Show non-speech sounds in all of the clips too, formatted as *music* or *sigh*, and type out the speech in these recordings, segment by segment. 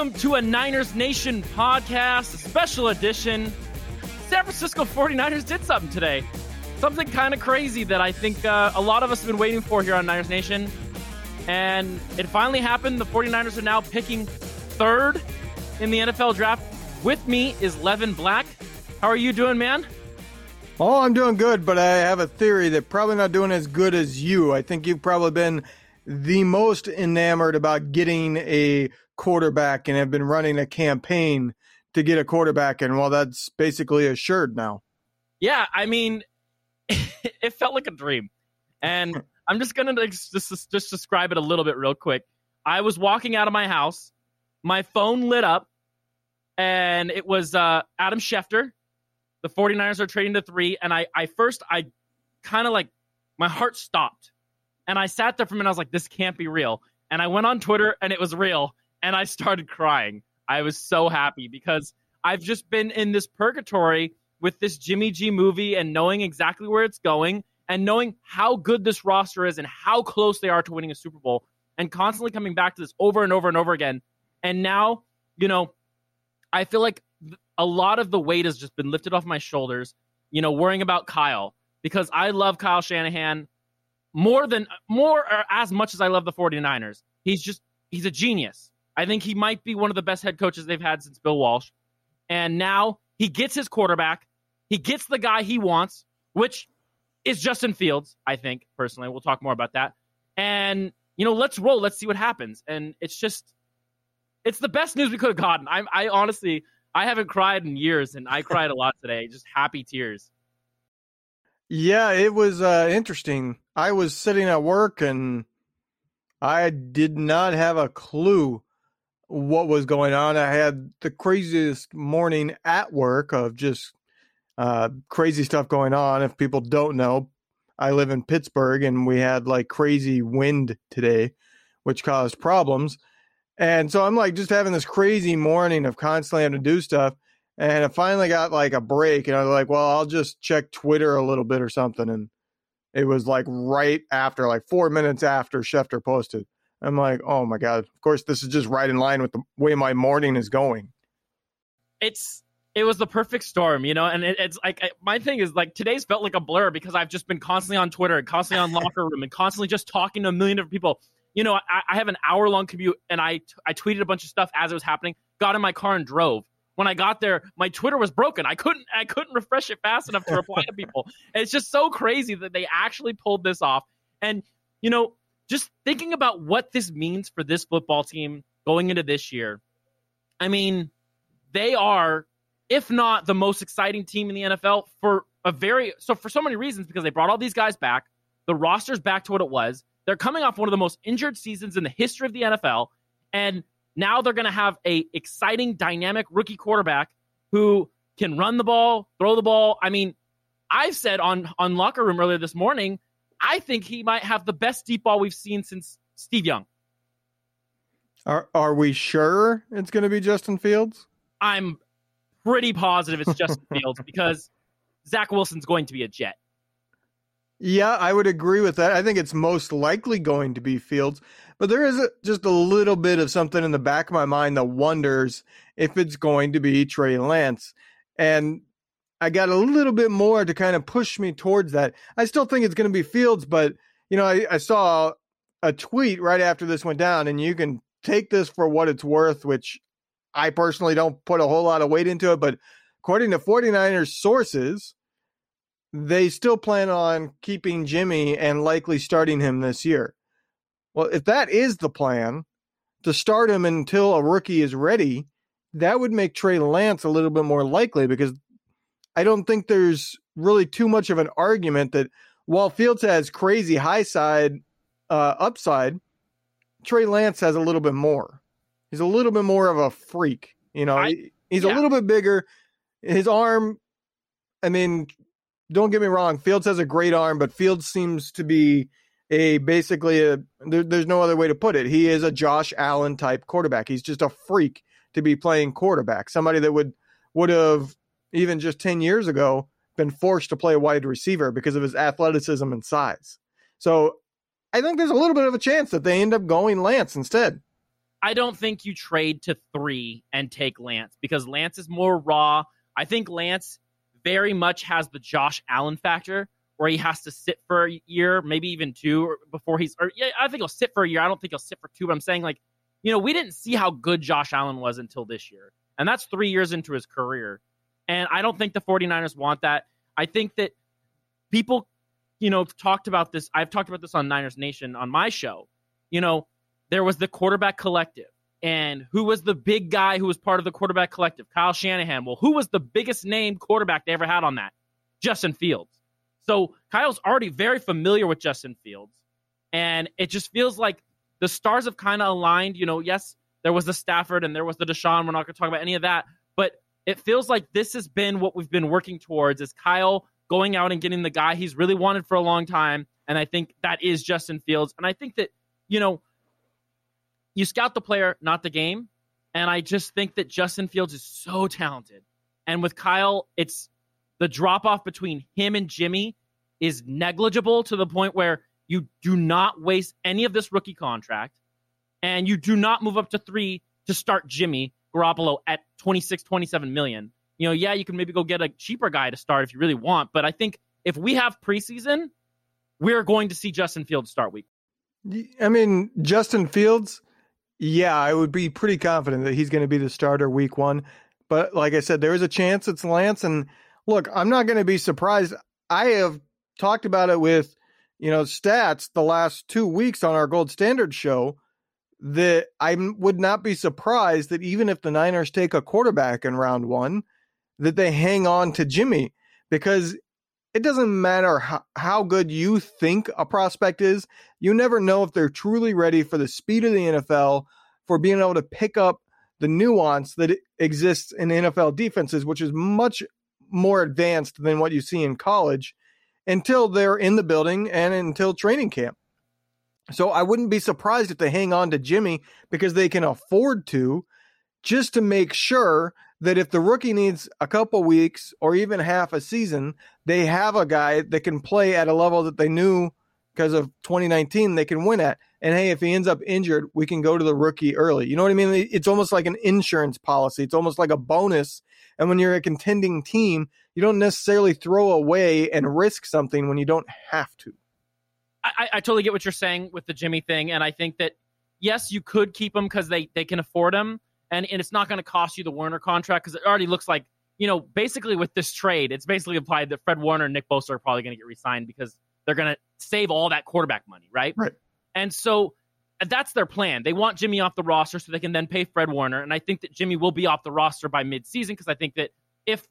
Welcome to a Niners Nation podcast, special edition. San Francisco 49ers did something today. Something kind of crazy that I think uh, a lot of us have been waiting for here on Niners Nation. And it finally happened. The 49ers are now picking third in the NFL draft. With me is Levin Black. How are you doing, man? Oh, I'm doing good, but I have a theory that probably not doing as good as you. I think you've probably been the most enamored about getting a quarterback and have been running a campaign to get a quarterback, and well, that's basically assured now. Yeah, I mean, *laughs* it felt like a dream, and *laughs* I'm just gonna just, just describe it a little bit real quick. I was walking out of my house, my phone lit up, and it was uh, Adam Schefter. The 49ers are trading to three, and I, I first I kind of like my heart stopped, and I sat there for a minute. I was like, "This can't be real." And I went on Twitter, and it was real, and I started crying. I was so happy because I've just been in this purgatory with this Jimmy G movie and knowing exactly where it's going and knowing how good this roster is and how close they are to winning a Super Bowl and constantly coming back to this over and over and over again. And now, you know, I feel like a lot of the weight has just been lifted off my shoulders, you know, worrying about Kyle because I love Kyle Shanahan more than more or as much as I love the 49ers. He's just he's a genius. I think he might be one of the best head coaches they've had since Bill Walsh. And now he gets his quarterback. He gets the guy he wants, which is Justin Fields, I think, personally. We'll talk more about that. And, you know, let's roll. Let's see what happens. And it's just, it's the best news we could have gotten. I, I honestly, I haven't cried in years, and I cried a lot today. Just happy tears. Yeah, it was uh, interesting. I was sitting at work and I did not have a clue what was going on. I had the craziest morning at work of just uh, crazy stuff going on. If people don't know, I live in Pittsburgh and we had like crazy wind today, which caused problems. And so I'm like just having this crazy morning of constantly having to do stuff. And I finally got like a break and I was like, well, I'll just check Twitter a little bit or something. And it was like right after, like four minutes after Schefter posted. I'm like, oh my God. Of course, this is just right in line with the way my morning is going. It's, it was the perfect storm, you know, and it, it's like my thing is like today's felt like a blur because I've just been constantly on Twitter and constantly on locker room and constantly just talking to a million different people. You know, I, I have an hour long commute and I I tweeted a bunch of stuff as it was happening. Got in my car and drove. When I got there, my Twitter was broken. I couldn't I couldn't refresh it fast enough to reply to people. And it's just so crazy that they actually pulled this off. And you know, just thinking about what this means for this football team going into this year, I mean, they are, if not the most exciting team in the NFL for a very so for so many reasons because they brought all these guys back. The roster's back to what it was. They're coming off one of the most injured seasons in the history of the NFL, and now they're going to have a exciting, dynamic rookie quarterback who can run the ball, throw the ball. I mean, I've said on on locker room earlier this morning I think he might have the best deep ball we've seen since Steve Young. Are are we sure it's going to be Justin Fields? I'm pretty positive it's Justin *laughs* Fields because Zach Wilson's going to be a Jet. Yeah, I would agree with that. I think it's most likely going to be Fields, but there is a, just a little bit of something in the back of my mind that wonders if it's going to be Trey Lance. And I got a little bit more to kind of push me towards that. I still think it's going to be Fields, but you know, I, I saw a tweet right after this went down, and you can take this for what it's worth, which I personally don't put a whole lot of weight into it, but according to 49ers sources, they still plan on keeping Jimmy and likely starting him this year. Well, if that is the plan to start him until a rookie is ready, that would make Trey Lance a little bit more likely because I don't think there's really too much of an argument that while Fields has crazy high side uh, upside, Trey Lance has a little bit more. He's a little bit more of a freak. You know, I, he's yeah. a little bit bigger. His arm, I mean, don't get me wrong, Fields has a great arm, but Fields seems to be a basically a there, there's no other way to put it. He is a Josh Allen type quarterback. He's just a freak to be playing quarterback. Somebody that would would have even just 10 years ago, been forced to play wide receiver because of his athleticism and size. So I think there's a little bit of a chance that they end up going Lance instead. I don't think you trade to three and take Lance because Lance is more raw. I think Lance very much has the Josh Allen factor where he has to sit for a year, maybe even two before he's, or yeah, I think he'll sit for a year. I don't think he'll sit for two, but I'm saying like, you know, we didn't see how good Josh Allen was until this year. And that's three years into his career. And I don't think the 49ers want that. I think that people, you know, talked about this. I've talked about this on Niners Nation on my show. You know, there was the quarterback collective. And who was the big guy who was part of the quarterback collective? Kyle Shanahan. Well, who was the biggest name quarterback they ever had on that? Justin Fields. So Kyle's already very familiar with Justin Fields. And it just feels like the stars have kind of aligned. You know, yes, there was the Stafford and there was the Deshaun. We're not going to talk about any of that. But it feels like this has been what we've been working towards is Kyle going out and getting the guy he's really wanted for a long time. And I think that is Justin Fields. And I think that, you know, you scout the player, not the game. And I just think that Justin Fields is so talented. And with Kyle, it's the drop off between him and Jimmy is negligible to the point where you do not waste any of this rookie contract and you do not move up to three to start Jimmy Garoppolo at 26, 27 million. You know, yeah, you can maybe go get a cheaper guy to start if you really want. But I think if we have preseason, we're going to see Justin Fields start week. I mean, Justin Fields, yeah, I would be pretty confident that he's going to be the starter week one. But like I said, there is a chance it's Lance. And look, I'm not going to be surprised. I have talked about it with, you know, stats the last two weeks on our Gold Standard show that I would not be surprised that even if the Niners take a quarterback in round one, that they hang on to Jimmy because it doesn't matter how, how good you think a prospect is. You never know if they're truly ready for the speed of the NFL, for being able to pick up the nuance that exists in NFL defenses, which is much more advanced than what you see in college until they're in the building and until training camp. So I wouldn't be surprised if they hang on to Jimmy because they can afford to, just to make sure that if the rookie needs a couple weeks or even half a season, they have a guy that can play at a level that they knew because of 2019 they can win at. And hey, if he ends up injured, we can go to the rookie early. You know what I mean? It's almost like an insurance policy. It's almost like a bonus. And when you're a contending team, you don't necessarily throw away and risk something when you don't have to. I, I totally get what you're saying with the Jimmy thing, and I think that yes, you could keep him because they they can afford him, and and it's not going to cost you the Warner contract because it already looks like you know basically with this trade, it's basically implied that Fred Warner and Nick Bosa are probably going to get re-signed because they're going to save all that quarterback money, right? Right. And so that's their plan. They want Jimmy off the roster so they can then pay Fred Warner, and I think that Jimmy will be off the roster by midseason because I think that if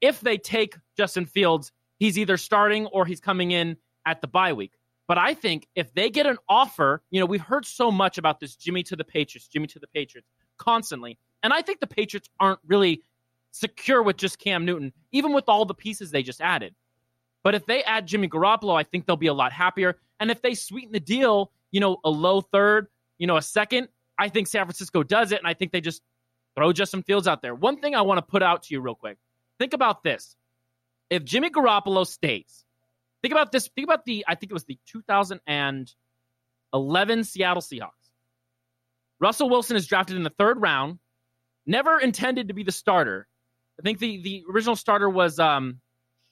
if they take Justin Fields, he's either starting or he's coming in at the bye week. But I think if they get an offer, you know, we've heard so much about this Jimmy to the Patriots, Jimmy to the Patriots constantly. And I think the Patriots aren't really secure with just Cam Newton, even with all the pieces they just added. But if they add Jimmy Garoppolo, I think they'll be a lot happier. And if they sweeten the deal, you know, a low third, you know, a second, I think San Francisco does it. And I think they just throw Justin Fields out there. One thing I want to put out to you real quick think about this. If Jimmy Garoppolo stays, Think about this. Think about the, I think it was the 2011 Seattle Seahawks. Russell Wilson is drafted in the third round, never intended to be the starter. I think the, the original starter was um,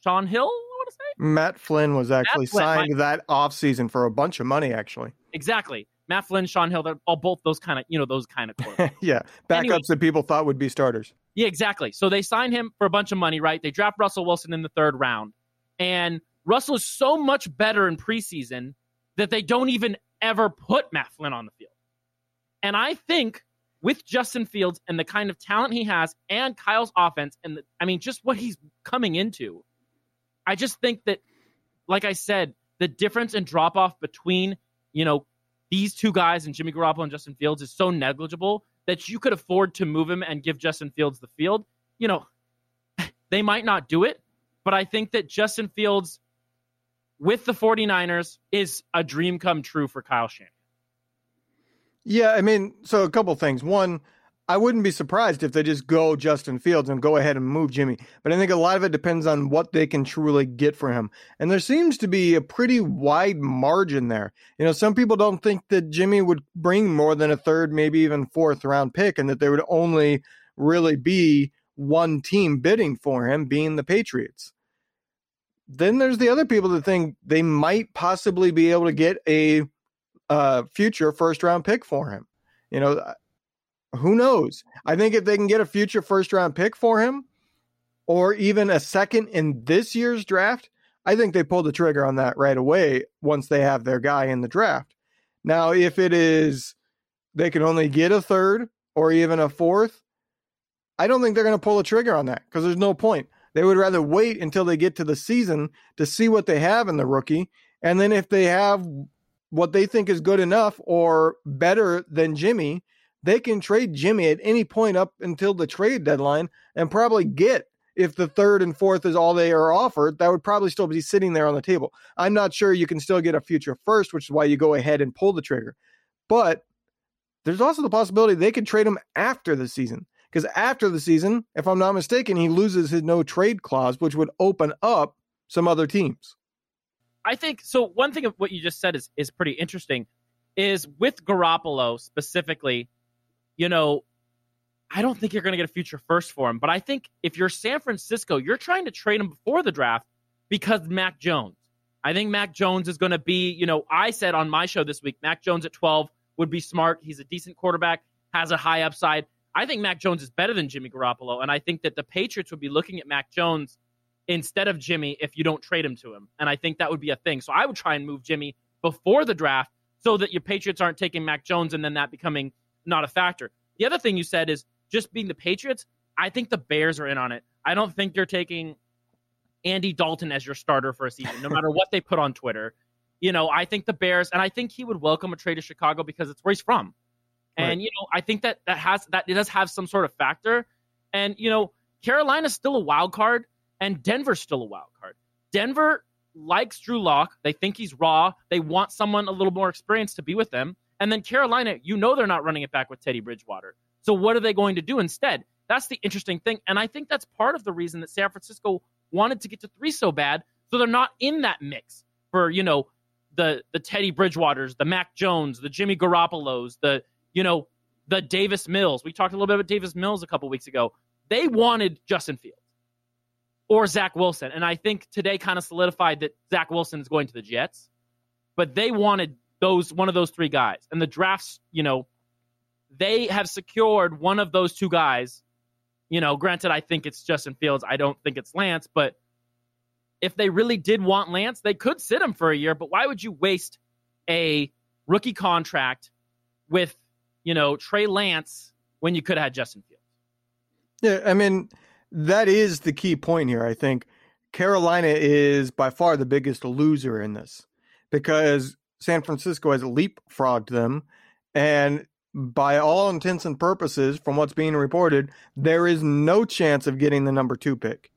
Shaun Hill, I want to say. Matt Flynn was actually Flynn, signed my, that offseason for a bunch of money, actually. Exactly. Matt Flynn, Sean Hill, they're all both those kind of, you know, those kind of *laughs* yeah. Backups anyway, that people thought would be starters. Yeah, exactly. So they signed him for a bunch of money, right? They draft Russell Wilson in the third round. And Russell is so much better in preseason that they don't even ever put Matt Flynn on the field. And I think with Justin Fields and the kind of talent he has and Kyle's offense, and the, I mean, just what he's coming into, I just think that, like I said, the difference in drop off between, you know, these two guys and Jimmy Garoppolo and Justin Fields is so negligible that you could afford to move him and give Justin Fields the field. You know, *laughs* they might not do it, but I think that Justin Fields with the 49ers is a dream come true for Kyle Shanahan. Yeah, I mean, so a couple things. One, I wouldn't be surprised if they just go Justin Fields and go ahead and move Jimmy. But I think a lot of it depends on what they can truly get for him. And there seems to be a pretty wide margin there. You know, some people don't think that Jimmy would bring more than a third, maybe even fourth round pick, and that there would only really be one team bidding for him, being the Patriots. Then there's the other people that think they might possibly be able to get a uh, future first round pick for him. You know, who knows? I think if they can get a future first round pick for him or even a second in this year's draft, I think they pull the trigger on that right away once they have their guy in the draft. Now, if it is they can only get a third or even a fourth, I don't think they're going to pull the trigger on that because there's no point. They would rather wait until they get to the season to see what they have in the rookie. And then if they have what they think is good enough or better than Jimmy, they can trade Jimmy at any point up until the trade deadline and probably get if the third and fourth is all they are offered, that would probably still be sitting there on the table. I'm not sure you can still get a future first, which is why you go ahead and pull the trigger. But there's also the possibility they could trade him after the season. Because after the season, if I'm not mistaken, he loses his no trade clause, which would open up some other teams. I think so. One thing of what you just said is is pretty interesting. Is with Garoppolo specifically, you know, I don't think you're going to get a future first for him. But I think if you're San Francisco, you're trying to trade him before the draft because Mac Jones. I think Mac Jones is going to be, you know, I said on my show this week, Mac Jones at 12 would be smart. He's a decent quarterback, has a high upside. I think Mac Jones is better than Jimmy Garoppolo. And I think that the Patriots would be looking at Mac Jones instead of Jimmy if you don't trade him to him. And I think that would be a thing. So I would try and move Jimmy before the draft so that your Patriots aren't taking Mac Jones and then that becoming not a factor. The other thing you said is just being the Patriots. I think the Bears are in on it. I don't think you're taking Andy Dalton as your starter for a season, no matter what they put on Twitter. You know, I think the Bears, and I think he would welcome a trade to Chicago because it's where he's from. And right. you know, I think that that has that it does have some sort of factor. And you know, Carolina's still a wild card, and Denver's still a wild card. Denver likes Drew Lock. They think he's raw. They want someone a little more experienced to be with them. And then Carolina, you know they're not running it back with Teddy Bridgewater. So what are they going to do instead? That's the interesting thing. And I think that's part of the reason that San Francisco wanted to get to three so bad. So they're not in that mix for, you know, the the Teddy Bridgewaters, the Mac Jones, the Jimmy Garoppolos, the, you know, the Davis Mills. We talked a little bit about Davis Mills a couple weeks ago. They wanted Justin Fields or Zach Wilson. And I think today kind of solidified that Zach Wilson is going to the Jets. But they wanted those one of those three guys. And the drafts, you know, they have secured one of those two guys. You know, granted, I think it's Justin Fields. I don't think it's Lance, but if they really did want Lance, they could sit him for a year. But why would you waste a rookie contract with, you know, Trey Lance when you could have had Justin Fields? Yeah, I mean, that is the key point here. I think Carolina is by far the biggest loser in this because San Francisco has leapfrogged them. And by all intents and purposes, from what's being reported, there is no chance of getting the number two pick.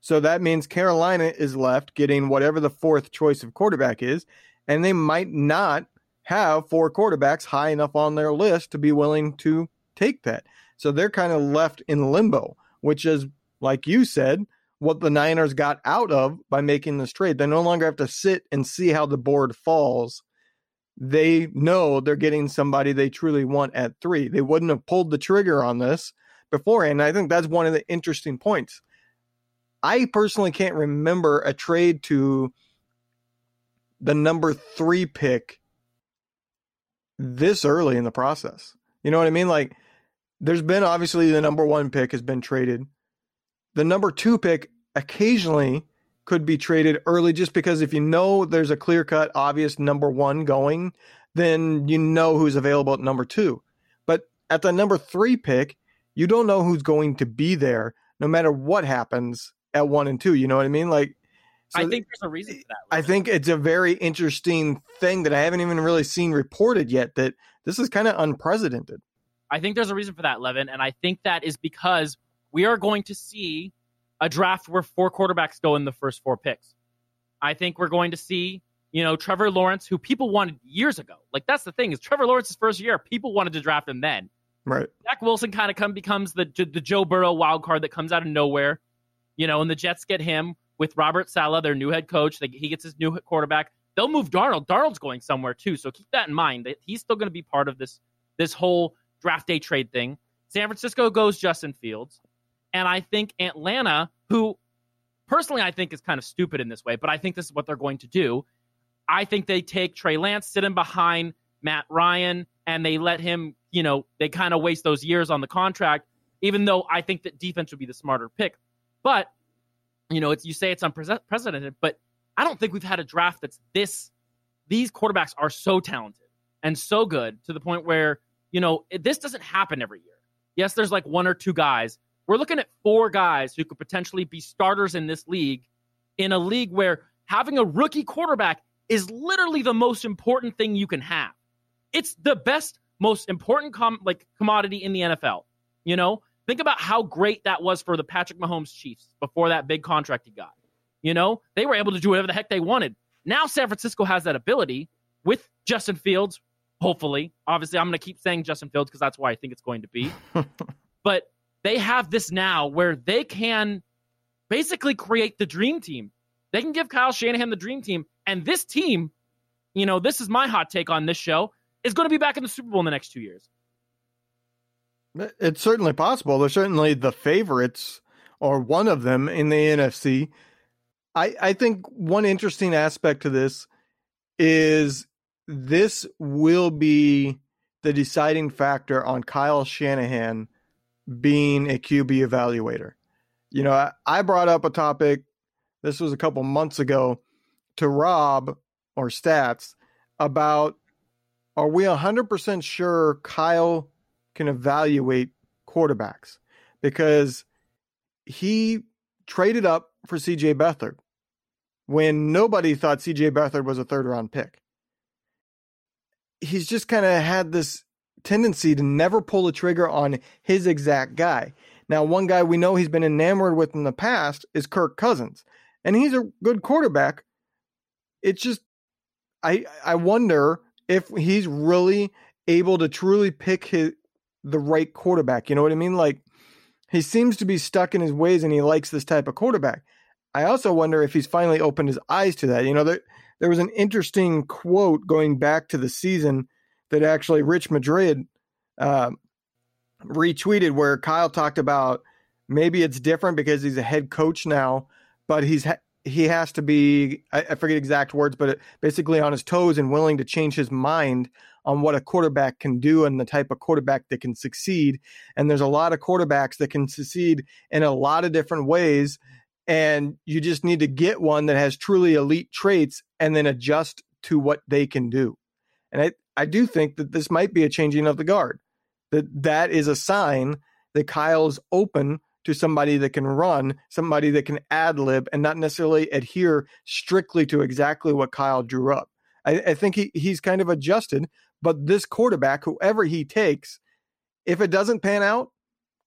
So that means Carolina is left getting whatever the fourth choice of quarterback is, and they might not have four quarterbacks high enough on their list to be willing to take that. So they're kind of left in limbo, which is, like you said, what the Niners got out of by making this trade. They no longer have to sit and see how the board falls. They know they're getting somebody they truly want at three. They wouldn't have pulled the trigger on this beforehand. I think that's one of the interesting points. I personally can't remember a trade to the number three pick this early in the process. You know what I mean? Like, there's been obviously the number one pick has been traded. The number two pick occasionally could be traded early just because if you know there's a clear cut, obvious number one going, then you know who's available at number two. But at the number three pick, you don't know who's going to be there no matter what happens at one and two. You know what I mean? Like, so I think there's a reason for that. I think it's a very interesting thing that I haven't even really seen reported yet that this is kind of unprecedented. I think there's a reason for that, Levin. And I think that is because we are going to see a draft where four quarterbacks go in the first four picks. I think we're going to see, you know, Trevor Lawrence, who people wanted years ago. Like that's the thing is Trevor Lawrence's first year, people wanted to draft him then. Right. Zach Wilson kind of come becomes the the Joe Burrow wild card that comes out of nowhere, you know, and the Jets get him with Robert Sala, their new head coach. They, he gets his new quarterback. They'll move Darnold. Darnold's going somewhere too, so keep that in mind. That he's still going to be part of this this whole draft day trade thing. San Francisco goes Justin Fields, and I think Atlanta, who personally I think is kind of stupid in this way, but I think this is what they're going to do. I think they take Trey Lance, sit him behind Matt Ryan, and they let him, you know, they kind of waste those years on the contract, even though I think that defense would be the smarter pick. But, you know, it's you say it's unprecedented, but I don't think we've had a draft that's this these quarterbacks are so talented and so good to the point where, you know, it, this doesn't happen every year. Yes, there's like one or two guys. We're looking at four guys who could potentially be starters in this league in a league where having a rookie quarterback is literally the most important thing you can have. It's the best, most important com- like commodity in the NFL. You know, think about how great that was for the Patrick Mahomes Chiefs before that big contract he got. You know, they were able to do whatever the heck they wanted. Now San Francisco has that ability with Justin Fields, hopefully. Obviously, I'm going to keep saying Justin Fields because that's why I think it's going to be. *laughs* but they have this now where they can basically create the dream team. They can give Kyle Shanahan the dream team. And this team, you know, this is my hot take on this show, is going to be back in the Super Bowl in the next two years. It's certainly possible. They're certainly the favorites or one of them in the NFC. I, I think one interesting aspect to this is this will be the deciding factor on Kyle Shanahan being a QB evaluator. You know, I, I brought up a topic, this was a couple months ago, to Rob or Stats about are we 100% sure Kyle can evaluate quarterbacks? Because he traded up for CJ Beathard when nobody thought CJ Beathard was a third round pick. He's just kind of had this tendency to never pull the trigger on his exact guy. Now, one guy we know he's been enamored with in the past is Kirk Cousins, and he's a good quarterback. It's just, I I wonder if he's really able to truly pick his the right quarterback. You know what I mean? Like he seems to be stuck in his ways, and he likes this type of quarterback. I also wonder if he's finally opened his eyes to that. You know, there, there was an interesting quote going back to the season that actually Rich Madrid uh, retweeted where Kyle talked about maybe it's different because he's a head coach now, but he's ha- he has to be I, I forget exact words, but basically on his toes and willing to change his mind on what a quarterback can do and the type of quarterback that can succeed. And there's a lot of quarterbacks that can succeed in a lot of different ways. And you just need to get one that has truly elite traits and then adjust to what they can do. And I, I do think that this might be a changing of the guard. That that is a sign that Kyle's open to somebody that can run, somebody that can ad lib, and not necessarily adhere strictly to exactly what Kyle drew up. I, I think he, he's kind of adjusted, but this quarterback, whoever he takes, if it doesn't pan out,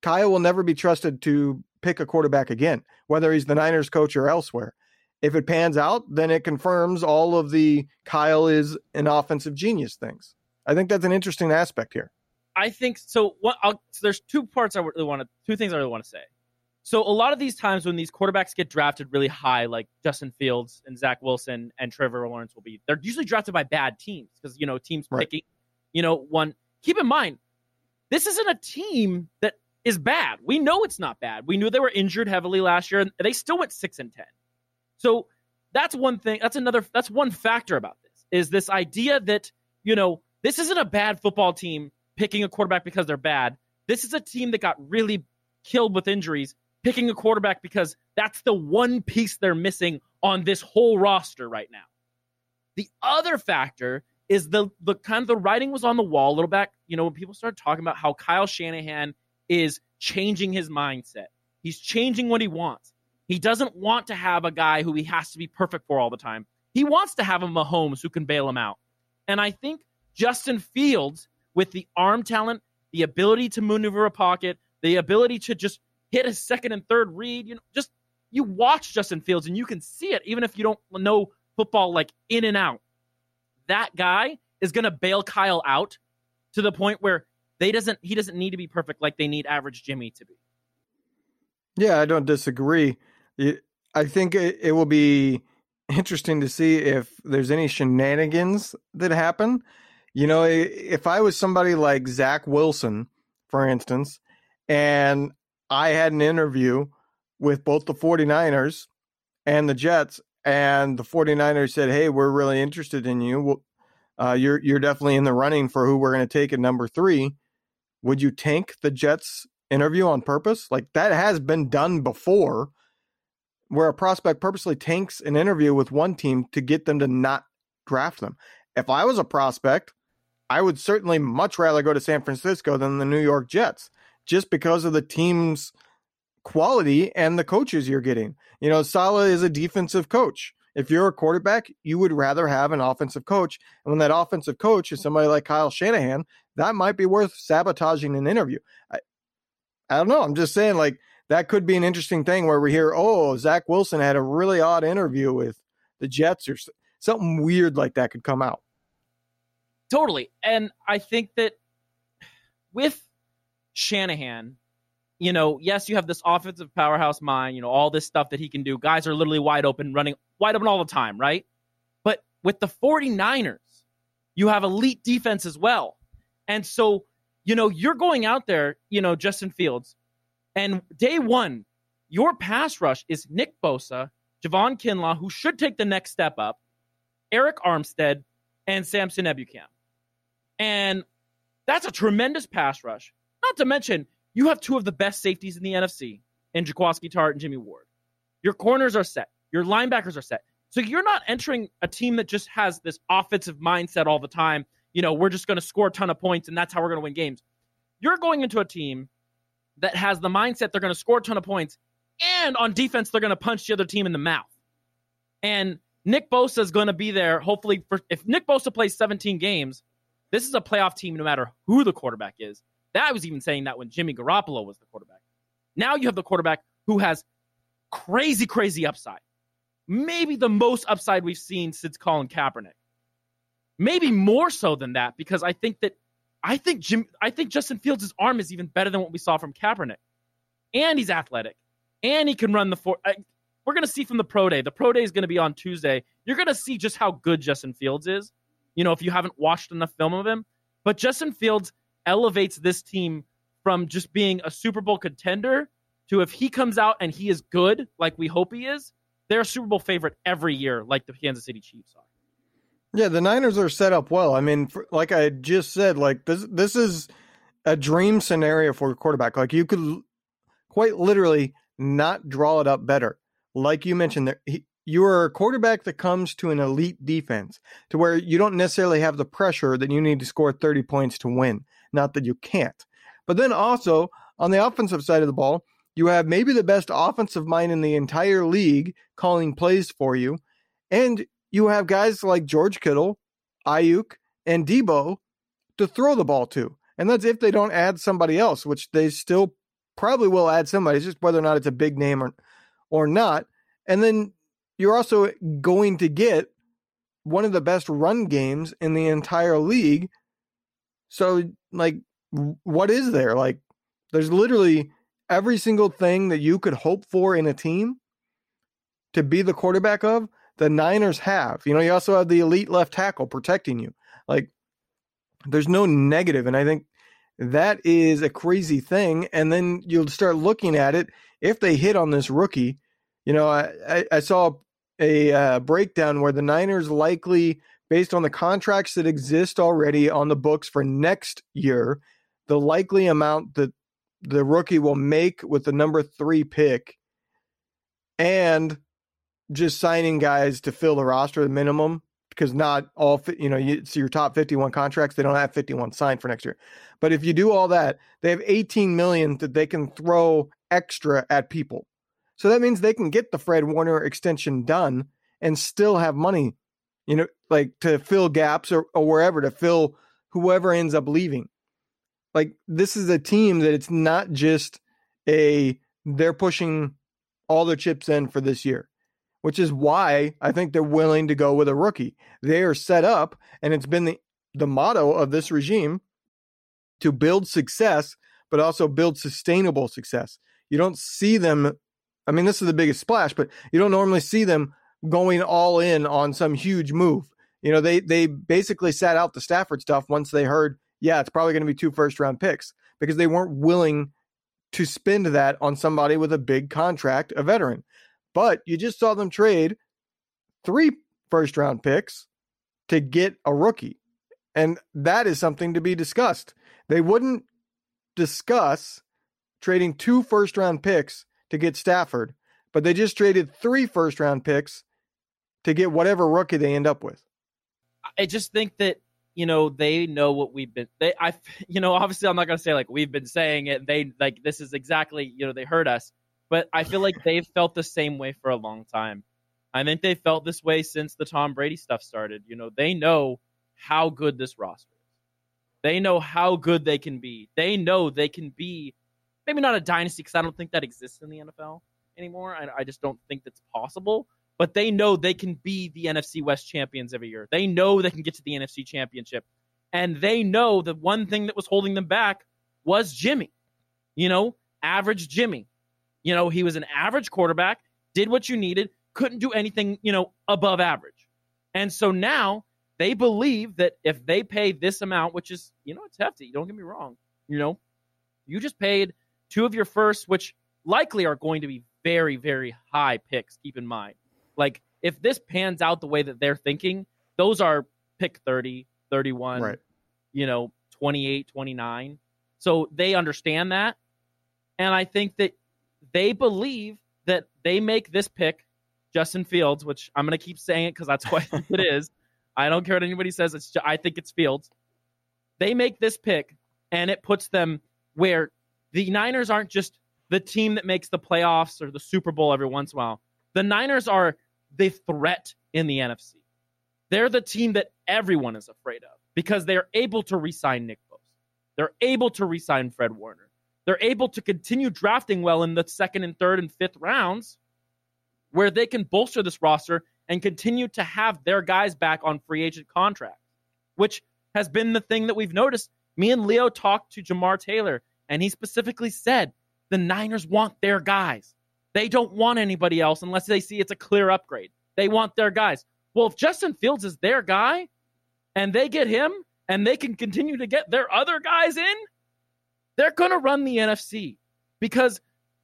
Kyle will never be trusted to pick a quarterback again, whether he's the Niners coach or elsewhere. If it pans out, then it confirms all of the Kyle is an offensive genius things. I think that's an interesting aspect here. I think so. What I'll, so there's two parts I really want to, two things I really want to say. So a lot of these times when these quarterbacks get drafted really high, like Justin Fields and Zach Wilson and Trevor Lawrence will be, they're usually drafted by bad teams because you know teams right. picking, you know, one. Keep in mind, this isn't a team that is bad. We know it's not bad. We knew they were injured heavily last year, and they still went six and ten. So that's one thing. That's another. That's one factor about this is this idea that you know this isn't a bad football team picking a quarterback because they're bad. This is a team that got really killed with injuries, picking a quarterback because that's the one piece they're missing on this whole roster right now. The other factor is the the kind of the writing was on the wall a little back. You know, when people started talking about how Kyle Shanahan is changing his mindset, he's changing what he wants. He doesn't want to have a guy who he has to be perfect for all the time. He wants to have a Mahomes who can bail him out. And I think Justin Fields, with the arm talent, the ability to maneuver a pocket, the ability to just hit a second and third read, you know, just you watch Justin Fields and you can see it, even if you don't know football like in and out. That guy is going to bail Kyle out to the point where They doesn't he doesn't need to be perfect like they need average Jimmy to be. Yeah, I don't disagree. I think it, it will be interesting to see if there's any shenanigans that happen. You know, if I was somebody like Zach Wilson, for instance, and I had an interview with both the 49ers and the Jets, and the 49ers said, Hey, we're really interested in you. Uh, you're, you're definitely in the running for who we're going to take at number three. Would you tank the Jets interview on purpose? Like that has been done before where a prospect purposely tanks an interview with one team to get them to not draft them. If I was a prospect, I would certainly much rather go to San Francisco than the New York Jets just because of the team's quality and the coaches you're getting. You know, Saleh is a defensive coach. If you're a quarterback, you would rather have an offensive coach. And when that offensive coach is somebody like Kyle Shanahan, that might be worth sabotaging an interview. I, I don't know. I'm just saying, like, that could be an interesting thing where we hear, oh, Zach Wilson had a really odd interview with the Jets or something weird like that could come out. Totally. And I think that with Shanahan, you know, yes, you have this offensive powerhouse mind, you know, all this stuff that he can do. Guys are literally wide open, running wide open all the time, right? But with the 49ers, you have elite defense as well. And so, you know, you're going out there, you know, Justin Fields, and day one, your pass rush is Nick Bosa, Javon Kinlaw, who should take the next step up, Arik Armstead, and Samson Ebukam. And that's a tremendous pass rush. Not to mention, you have two of the best safeties in the NFC in Jaquiski Tartt and Jimmy Ward. Your corners are set. Your linebackers are set. So you're not entering a team that just has this offensive mindset all the time. You know, we're just going to score a ton of points and that's how we're going to win games. You're going into a team that has the mindset they're going to score a ton of points, and on defense they're going to punch the other team in the mouth. And Nick Bosa is going to be there. Hopefully, for, if Nick Bosa plays 17 games, this is a playoff team no matter who the quarterback is. That was even saying that when Jimmy Garoppolo was the quarterback. Now you have the quarterback who has crazy, crazy upside. Maybe the most upside we've seen since Colin Kaepernick. Maybe more so than that because I think that I think Jim, I think Justin Fields' arm is even better than what we saw from Kaepernick, and he's athletic, and he can run the four. I, we're gonna see from the pro day. The pro day is gonna be on Tuesday. You're gonna see just how good Justin Fields is. You know, if you haven't watched enough film of him, but Justin Fields elevates this team from just being a Super Bowl contender to if he comes out and he is good, like we hope he is, they're a Super Bowl favorite every year, like the Kansas City Chiefs are. Yeah, the Niners are set up well. I mean, for, like I just said, like this this is a dream scenario for a quarterback. Like you could quite literally not draw it up better. Like you mentioned, there you are a quarterback that comes to an elite defense to where you don't necessarily have the pressure that you need to score 30 points to win. Not that you can't. But then also on the offensive side of the ball, you have maybe the best offensive mind in the entire league calling plays for you. And you have guys like George Kittle, Aiyuk, and Deebo to throw the ball to. And that's if they don't add somebody else, which they still probably will add somebody. It's just whether or not it's a big name or, or not. And then you're also going to get one of the best run games in the entire league. So, like, what is there? Like, there's literally every single thing that you could hope for in a team to be the quarterback of the Niners have. You know, you also have the elite left tackle protecting you. Like, there's no negative, and I think that is a crazy thing. And then you'll start looking at it if they hit on this rookie. You know, I, I saw a uh, breakdown where the Niners likely, based on the contracts that exist already on the books for next year, the likely amount that the rookie will make with the number three pick and just signing guys to fill the roster minimum because not all you know it's your top 51 contracts they don't have 51 signed for next year. But if you do all that they have 18 million that they can throw extra at people. So that means they can get the fred warner extension done and still have money you know like to fill gaps or, or wherever to fill whoever ends up leaving like this is a team that it's not just a they're pushing all their chips in for this year which is why I think they're willing to go with a rookie. They are set up, and it's been the, the motto of this regime to build success, but also build sustainable success. You don't see them. I mean, this is the biggest splash, but you don't normally see them going all in on some huge move. You know, they they basically sat out the Stafford stuff once they heard, yeah, it's probably going to be two first round picks because they weren't willing to spend that on somebody with a big contract, a veteran. But you just saw them trade three first round picks to get a rookie. And that is something to be discussed. They wouldn't discuss trading two first round picks to get Stafford, but they just traded three first round picks to get whatever rookie they end up with. I just think that you know they know what we've been they i *laughs* you know obviously i'm not going to say like we've been saying it they like this is exactly you know they heard us but i feel like they've *laughs* felt the same way for a long time. I think they felt this way since the tom brady stuff started you know they know how good this roster is. They know how good they can be. They know they can be maybe not a dynasty because i don't think that exists in the nfl anymore I, I just don't think that's possible but they know they can be the NFC West champions every year. They know they can get to the NFC championship. And they know the one thing that was holding them back was Jimmy. You know, average Jimmy. You know, he was an average quarterback, did what you needed, couldn't do anything, you know, above average. And so now they believe that if they pay this amount, which is, you know, it's hefty, don't get me wrong, you know, you just paid two of your first, which likely are going to be very, very high picks, keep in mind. Like if this pans out the way that they're thinking, those are pick 30, 31, right. you know, 28, 29. So they understand that. And I think that they believe that they make this pick, Justin Fields, which I'm going to keep saying it because that's what *laughs* it is. I don't care what anybody says. It's just, I think it's Fields. They make this pick, and it puts them where the Niners aren't just the team that makes the playoffs or the Super Bowl every once in a while. The Niners are the threat in the NFC. They're the team that everyone is afraid of because they're able to re-sign Nick Bosa. They're able to re-sign Fred Warner. They're able to continue drafting well in the second and third and fifth rounds where they can bolster this roster and continue to have their guys back on free agent contracts, which has been the thing that we've noticed. Me and Leo talked to Jamar Taylor, and he specifically said the Niners want their guys. They don't want anybody else unless they see it's a clear upgrade. They want their guys. Well, if Justin Fields is their guy and they get him and they can continue to get their other guys in, they're going to run the NFC because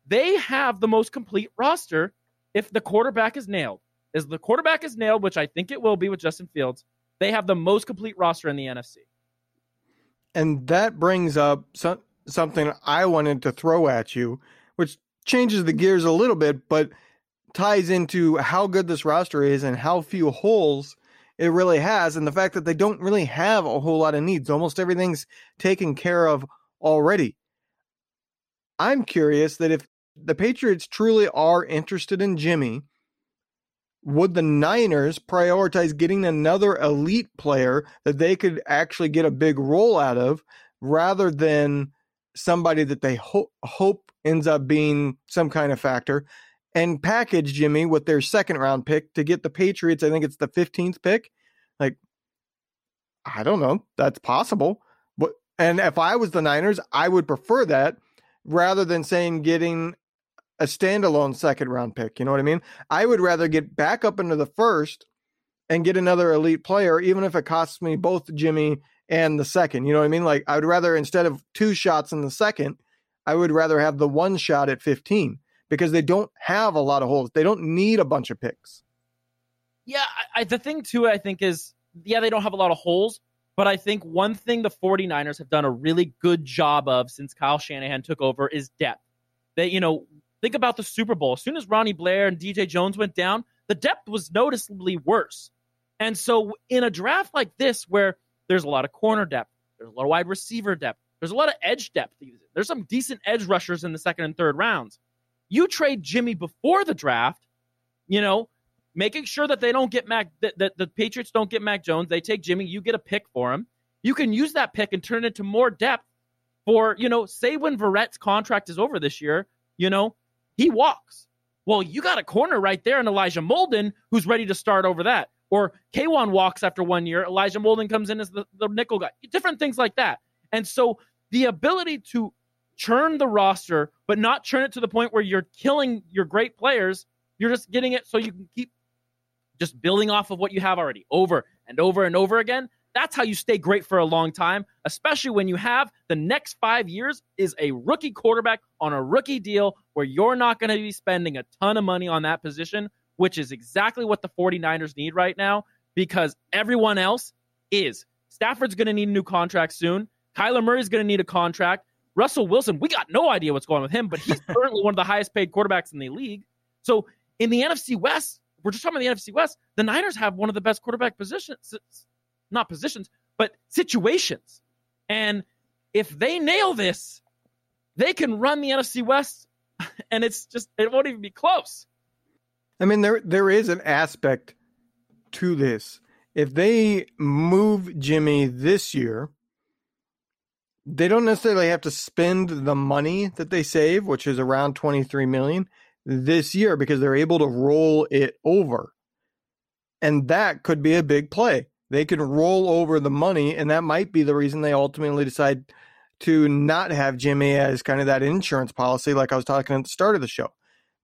they have the most complete roster if the quarterback is nailed. As the quarterback is nailed, which I think it will be with Justin Fields, they have the most complete roster in the NFC. And that brings up some, something I wanted to throw at you, which changes the gears a little bit, but ties into how good this roster is and how few holes it really has, and the fact that they don't really have a whole lot of needs. Almost everything's taken care of already. I'm curious that if the Patriots truly are interested in Jimmy, would the Niners prioritize getting another elite player that they could actually get a big role out of rather than somebody that they ho- hope ends up being some kind of factor and package Jimmy with their second round pick to get the Patriots. I think it's the 15th pick. Like, I don't know. That's possible. But, and if I was the Niners, I would prefer that rather than saying getting a standalone second round pick. You know what I mean? I would rather get back up into the first and get another elite player, even if it costs me both Jimmy and the second. You know what I mean? Like I would rather instead of two shots in the second, I would rather have the one shot at 15 because they don't have a lot of holes. They don't need a bunch of picks. Yeah, I, the thing too, I think is yeah, they don't have a lot of holes, but I think one thing the 49ers have done a really good job of since Kyle Shanahan took over is depth. They, you know, think about the Super Bowl. As soon as Ronnie Blair and DJ Jones went down, the depth was noticeably worse. And so in a draft like this, where there's a lot of corner depth. There's a lot of wide receiver depth. There's a lot of edge depth. There's some decent edge rushers in the second and third rounds. You trade Jimmy before the draft, you know, making sure that they don't get Mac, that, that the Patriots don't get Mac Jones. They take Jimmy. You get a pick for him. You can use that pick and turn it into more depth for, you know, say when Verrett's contract is over this year, you know, he walks. Well, you got a corner right there in Elijah Molden who's ready to start over that. Or K'Waun walks after one year. Elijah Molden comes in as the, the nickel guy. Different things like that. And so the ability to churn the roster, but not churn it to the point where you're killing your great players. You're just getting it so you can keep just building off of what you have already over and over and over again. That's how you stay great for a long time, especially when you have the next five years is a rookie quarterback on a rookie deal where you're not going to be spending a ton of money on that position, which is exactly what the 49ers need right now because everyone else is. Stafford's going to need a new contract soon. Kyler Murray's going to need a contract. Russell Wilson, we got no idea what's going on with him, but he's *laughs* currently one of the highest paid quarterbacks in the league. So in the NFC West, we're just talking about the NFC West. The Niners have one of the best quarterback positions, not positions, but situations. And if they nail this, they can run the NFC West, *laughs* and it's just it won't even be close. I mean, there there is an aspect to this. If they move Jimmy this year, they don't necessarily have to spend the money that they save, which is around 23 million this year because they're able to roll it over. And that could be a big play. They can roll over the money, and that might be the reason they ultimately decide to not have Jimmy as kind of that insurance policy, like I was talking at the start of the show.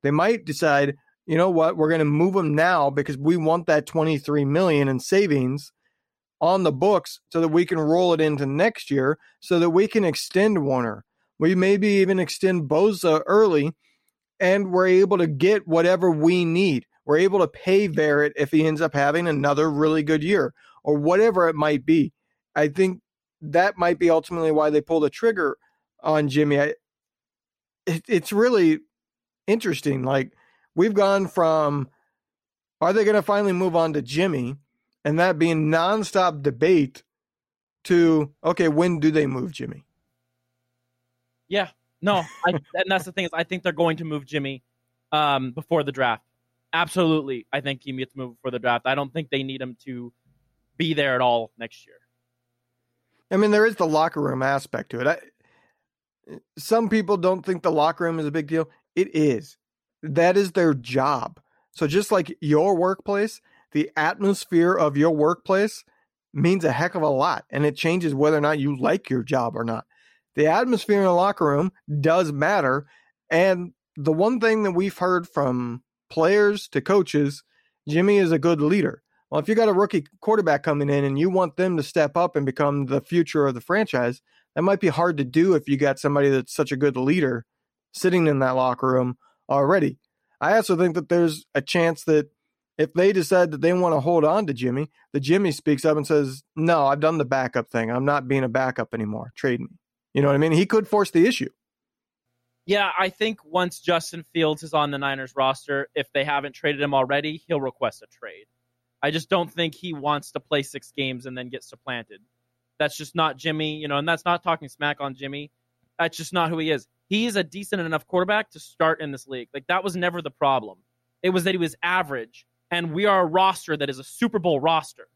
They might decide, you know what, we're going to move him now because we want that 23 million in savings on the books so that we can roll it into next year so that we can extend Warner. We maybe even extend Bosa early and we're able to get whatever we need. We're able to pay Verrett if he ends up having another really good year or whatever it might be. I think that might be ultimately why they pull the trigger on Jimmy. I, it, it's really interesting. Like we've gone from are they going to finally move on to Jimmy and that being nonstop debate to okay, when do they move Jimmy? Yeah, no, *laughs* I, and that's the thing is I think they're going to move Jimmy um, before the draft. Absolutely, I think he gets moved before the draft. I don't think they need him to be there at all next year. I mean, there is the locker room aspect to it. I, some people don't think the locker room is a big deal. It is. That is their job. So just like your workplace, the atmosphere of your workplace means a heck of a lot, and it changes whether or not you like your job or not the atmosphere in the locker room does matter. And the one thing that we've heard from players to coaches, Jimmy is a good leader. Well, if you got a rookie quarterback coming in and you want them to step up and become the future of the franchise, that might be hard to do if you got somebody that's such a good leader sitting in that locker room already. I also think that there's a chance that if they decide that they want to hold on to Jimmy, the Jimmy speaks up and says, No, I've done the backup thing. I'm not being a backup anymore. Trade me. You know what I mean? He could force the issue. Yeah, I think once Justin Fields is on the Niners roster, if they haven't traded him already, he'll request a trade. I just don't think he wants to play six games and then get supplanted. That's just not Jimmy, you know, and that's not talking smack on Jimmy. That's just not who he is. He's a decent enough quarterback to start in this league. Like that was never the problem. It was that he was average, and we are a roster that is a Super Bowl roster.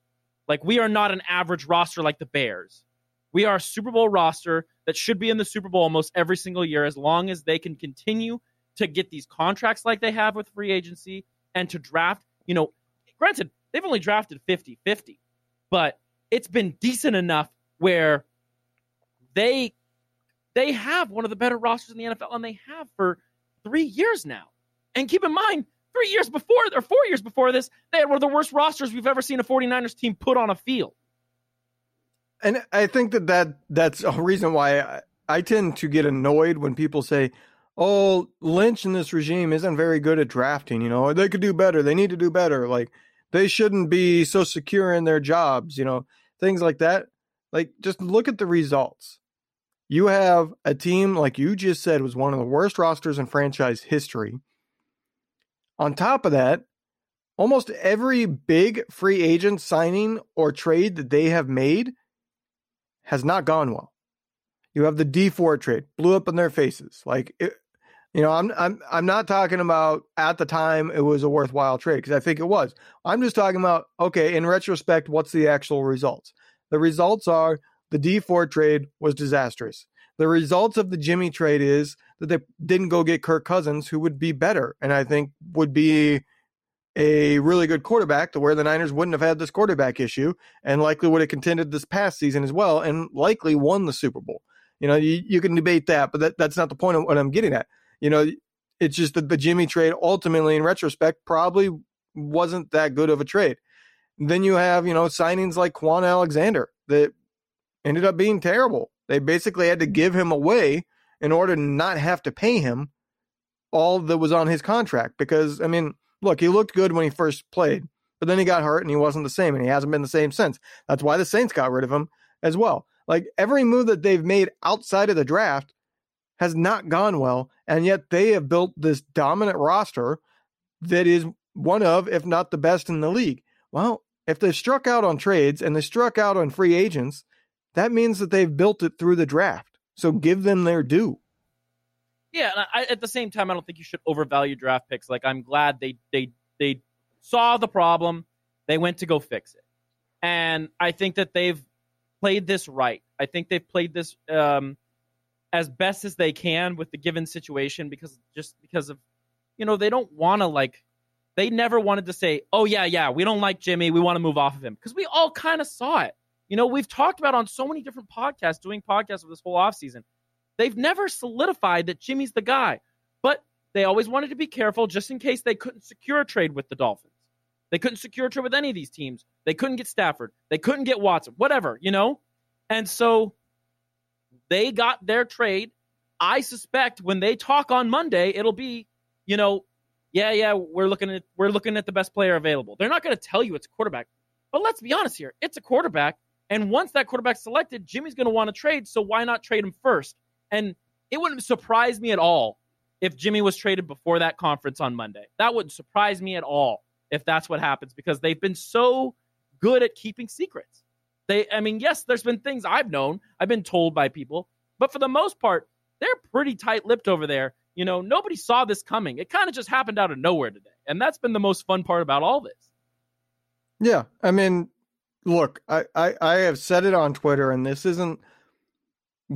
Like we are not an average roster like the Bears. We are a Super Bowl roster that should be in the Super Bowl almost every single year as long as they can continue to get these contracts like they have with free agency and to draft. You know, granted, they've only drafted 50 50, but it's been decent enough where they they have one of the better rosters in the NFL and they have for three years now. And keep in mind, three years before or four years before this, they had one of the worst rosters we've ever seen a 49ers team put on a field. And I think that, that that's a reason why I, I tend to get annoyed when people say, oh, Lynch and this regime isn't very good at drafting. You know, they could do better. They need to do better. Like, they shouldn't be so secure in their jobs, you know, things like that. Like, just look at the results. You have a team, like you just said, was one of the worst rosters in franchise history. On top of that, almost every big free agent signing or trade that they have made has not gone well. You have the D4 trade blew up in their faces. Like, it, you know, I'm I'm I'm not talking about at the time it was a worthwhile trade because I think it was. I'm just talking about okay, in retrospect, what's the actual results? The results are the D4 trade was disastrous. The results of the Jimmy trade is that they didn't go get Kirk Cousins, who would be better, and I think would be a really good quarterback to where the Niners wouldn't have had this quarterback issue and likely would have contended this past season as well and likely won the Super Bowl. You know, you, you can debate that, but that, that's not the point of what I'm getting at. You know, it's just that the Jimmy trade ultimately, in retrospect, probably wasn't that good of a trade. Then you have, you know, signings like Kwon Alexander that ended up being terrible. They basically had to give him away in order to not have to pay him all that was on his contract. Because, I mean, look, he looked good when he first played, but then he got hurt and he wasn't the same, and he hasn't been the same since. That's why the Saints got rid of him as well. Like every move that they've made outside of the draft has not gone well, and yet they have built this dominant roster that is one of, if not the best in the league. Well, if they struck out on trades and they struck out on free agents, that means that they've built it through the draft. So give them their due. Yeah, and I, at the same time, I don't think you should overvalue draft picks. Like I'm glad they they they saw the problem, they went to go fix it, and I think that they've played this right. I think they've played this um, as best as they can with the given situation because just because of you know they don't want to like they never wanted to say, "Oh yeah, yeah, we don't like Jimmy, we want to move off of him," because we all kind of saw it. You know, we've talked about on so many different podcasts, doing podcasts of this whole offseason. They've never solidified that Jimmy's the guy, but they always wanted to be careful just in case they couldn't secure a trade with the Dolphins. They couldn't secure a trade with any of these teams. They couldn't get Stafford. They couldn't get Watson, whatever, you know? And so they got their trade. I suspect when they talk on Monday, it'll be, you know, yeah, yeah, we're looking at we're looking at the best player available. They're not going to tell you it's quarterback. But let's be honest here, it's a quarterback. And once that quarterback's selected, Jimmy's going to want to trade. So why not trade him first? And it wouldn't surprise me at all if Jimmy was traded before that conference on Monday. That wouldn't surprise me at all if that's what happens because they've been so good at keeping secrets. They, I mean, yes, there's been things I've known, I've been told by people, but for the most part, they're pretty tight lipped over there. You know, nobody saw this coming. It kind of just happened out of nowhere today. And that's been the most fun part about all this. Yeah. I mean, look, I, I, I have said it on Twitter, and this isn't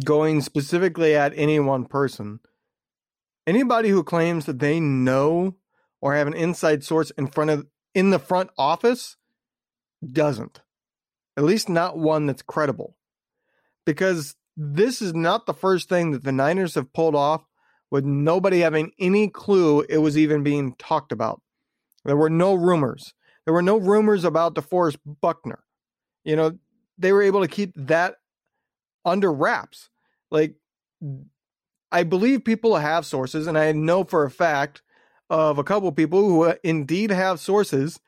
going specifically at any one person. Anybody who claims that they know or have an inside source in front of in the front office doesn't. At least not one that's credible. Because this is not the first thing that the Niners have pulled off with nobody having any clue it was even being talked about. There were no rumors. There were no rumors about DeForest Buckner. You know, they were able to keep that under wraps. Like, I believe people have sources, and I know for a fact of a couple of people who uh, indeed have sources,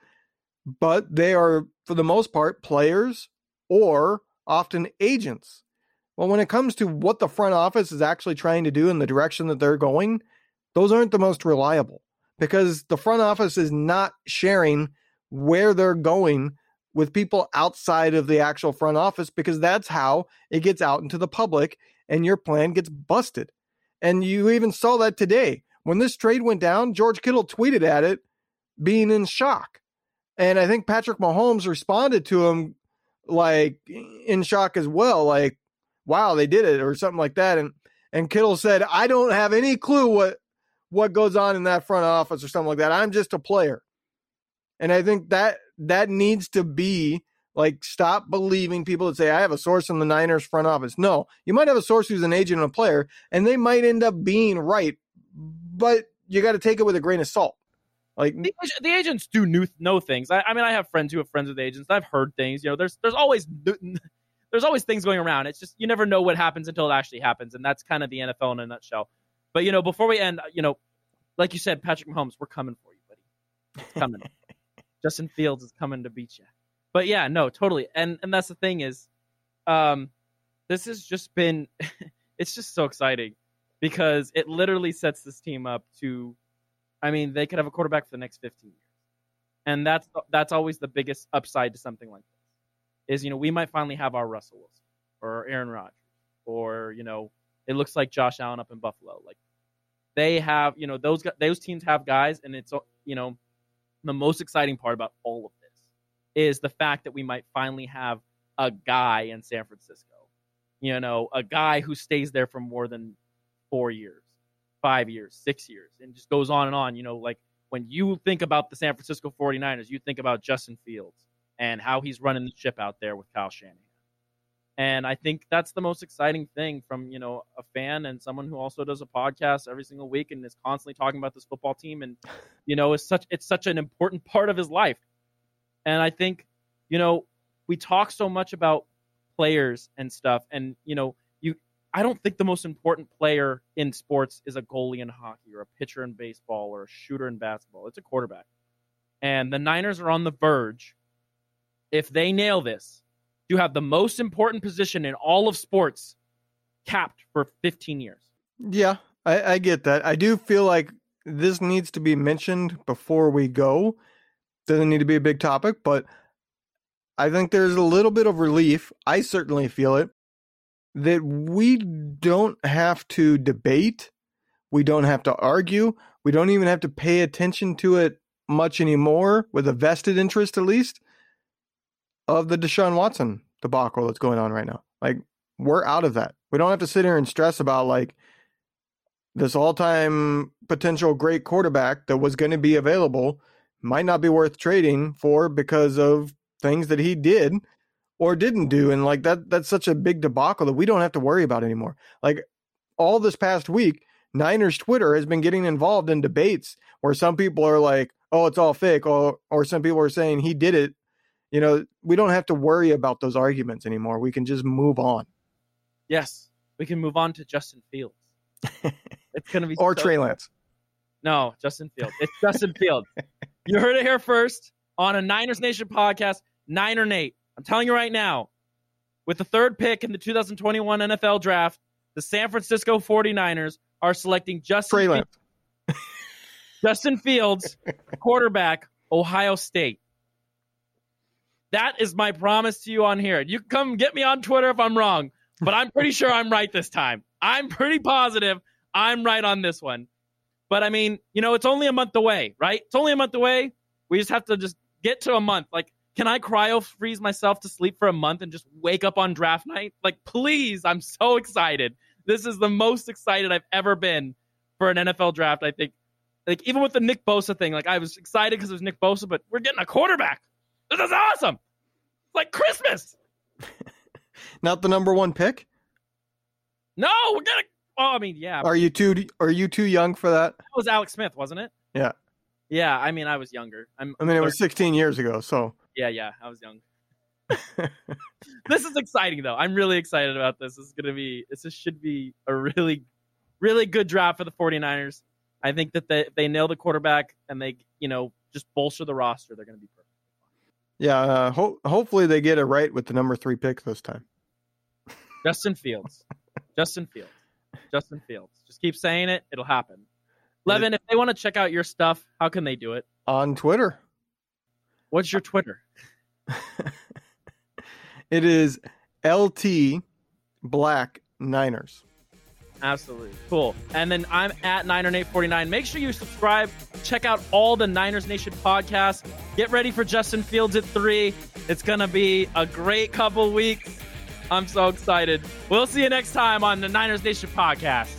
but they are, for the most part, players or often agents. Well, when it comes to what the front office is actually trying to do in the direction that they're going, those aren't the most reliable because the front office is not sharing where they're going with people outside of the actual front office because that's how it gets out into the public and your plan gets busted. And you even saw that today. When this trade went down, George Kittle tweeted at it being in shock. And I think Patrick Mahomes responded to him like in shock as well, like, wow, they did it or something like that. And and Kittle said, I don't have any clue what what goes on in that front office or something like that. I'm just a player. And I think that that needs to be like stop believing people that say I have a source in the Niners front office. No, you might have a source who's an agent and a player, and they might end up being right, but you got to take it with a grain of salt. Like the, the agents do new, know things. I, I, mean, I have friends who have friends with agents. I've heard things. You know, there's there's always there's always things going around. It's just you never know what happens until it actually happens, and that's kind of the NFL in a nutshell. But you know, before we end, you know, like you said, Patrick Mahomes, we're coming for you, buddy. It's coming. Justin Fields is coming to beat you. But yeah, no, totally. And and that's the thing is, um, this has just been, *laughs* it's just so exciting because it literally sets this team up to, I mean, they could have a quarterback for the next 15 years, and that's that's always the biggest upside to something like this. Is you know we might finally have our Russell Wilson or Aaron Rodgers or you know it looks like Josh Allen up in Buffalo. Like they have you know those those teams have guys, and it's you know the most exciting part about all of this is the fact that we might finally have a guy in San Francisco. You know, a guy who stays there for more than four years, five years, six years, and just goes on and on. You know, like when you think about the San Francisco 49ers, you think about Justin Fields and how he's running the ship out there with Kyle Shanahan. And I think that's the most exciting thing from, you know, a fan and someone who also does a podcast every single week and is constantly talking about this football team and, *laughs* you know, is such it's such an important part of his life. And I think, you know, we talk so much about players and stuff and, you know, you I don't think the most important player in sports is a goalie in hockey or a pitcher in baseball or a shooter in basketball. It's a quarterback. And the Niners are on the verge if they nail this you have the most important position in all of sports capped for 15 years. Yeah, I, I get that. I do feel like this needs to be mentioned before we go. Doesn't need to be a big topic, but I think there's a little bit of relief. I certainly feel it that we don't have to debate. We don't have to argue. We don't even have to pay attention to it much anymore with a vested interest, at least of the Deshaun Watson debacle that's going on right now. Like we're out of that. We don't have to sit here and stress about like this all-time potential great quarterback that was going to be available might not be worth trading for because of things that he did or didn't do and like that that's such a big debacle that we don't have to worry about anymore. Like all this past week, Niners Twitter has been getting involved in debates where some people are like, "Oh, it's all fake," or or some people are saying he did it you know, we don't have to worry about those arguments anymore. We can just move on. Yes, we can move on to Justin Fields. *laughs* it's going to be or so Trey Lance. No, Justin Fields. It's Justin Fields. You heard it here first on a Niners Nation podcast. Niner Nate. I'm telling you right now, with the third pick in the 2021 NFL Draft, the San Francisco 49ers are selecting Justin Lance. *laughs* Justin Fields, quarterback, Ohio State. That is my promise to you on here. You come get me on Twitter if I'm wrong, but I'm pretty sure I'm right this time. I'm pretty positive I'm right on this one. But I mean, you know, it's only a month away, right? It's only a month away. We just have to just get to a month. Like, can I cryo freeze myself to sleep for a month and just wake up on draft night? Like, please, I'm so excited. This is the most excited I've ever been for an NFL draft. I think, like, even with the Nick Bosa thing, like, I was excited because it was Nick Bosa, but we're getting a quarterback. This is awesome. It's like Christmas. *laughs* Not the number one pick. No, we're gonna. Oh, I mean, yeah. Are you too? Are you too young for that? That was Alex Smith, wasn't it? Yeah. Yeah, I mean, I was younger. I'm, I mean, it was 16 years ago, so. Yeah, yeah, I was young. *laughs* this is exciting, though. I'm really excited about this. This is gonna be. This should be a really, really good draft for the 49ers. I think that they, if they nail the quarterback and they, you know, just bolster the roster, they're gonna be. Yeah, uh, ho- hopefully they get it right with the number three pick this time. Justin Fields. *laughs* Justin Fields. Justin Fields. Just keep saying it. It'll happen. Levin, if they want to check out your stuff, how can they do it? On Twitter. What's your Twitter? *laughs* it is LT Black Niners. Absolutely. Cool. And then I'm at Niner849. Make sure you subscribe. Check out all the Niners Nation podcasts. Get ready for Justin Fields at three. It's going to be a great couple weeks. I'm so excited. We'll see you next time on the Niners Nation podcast.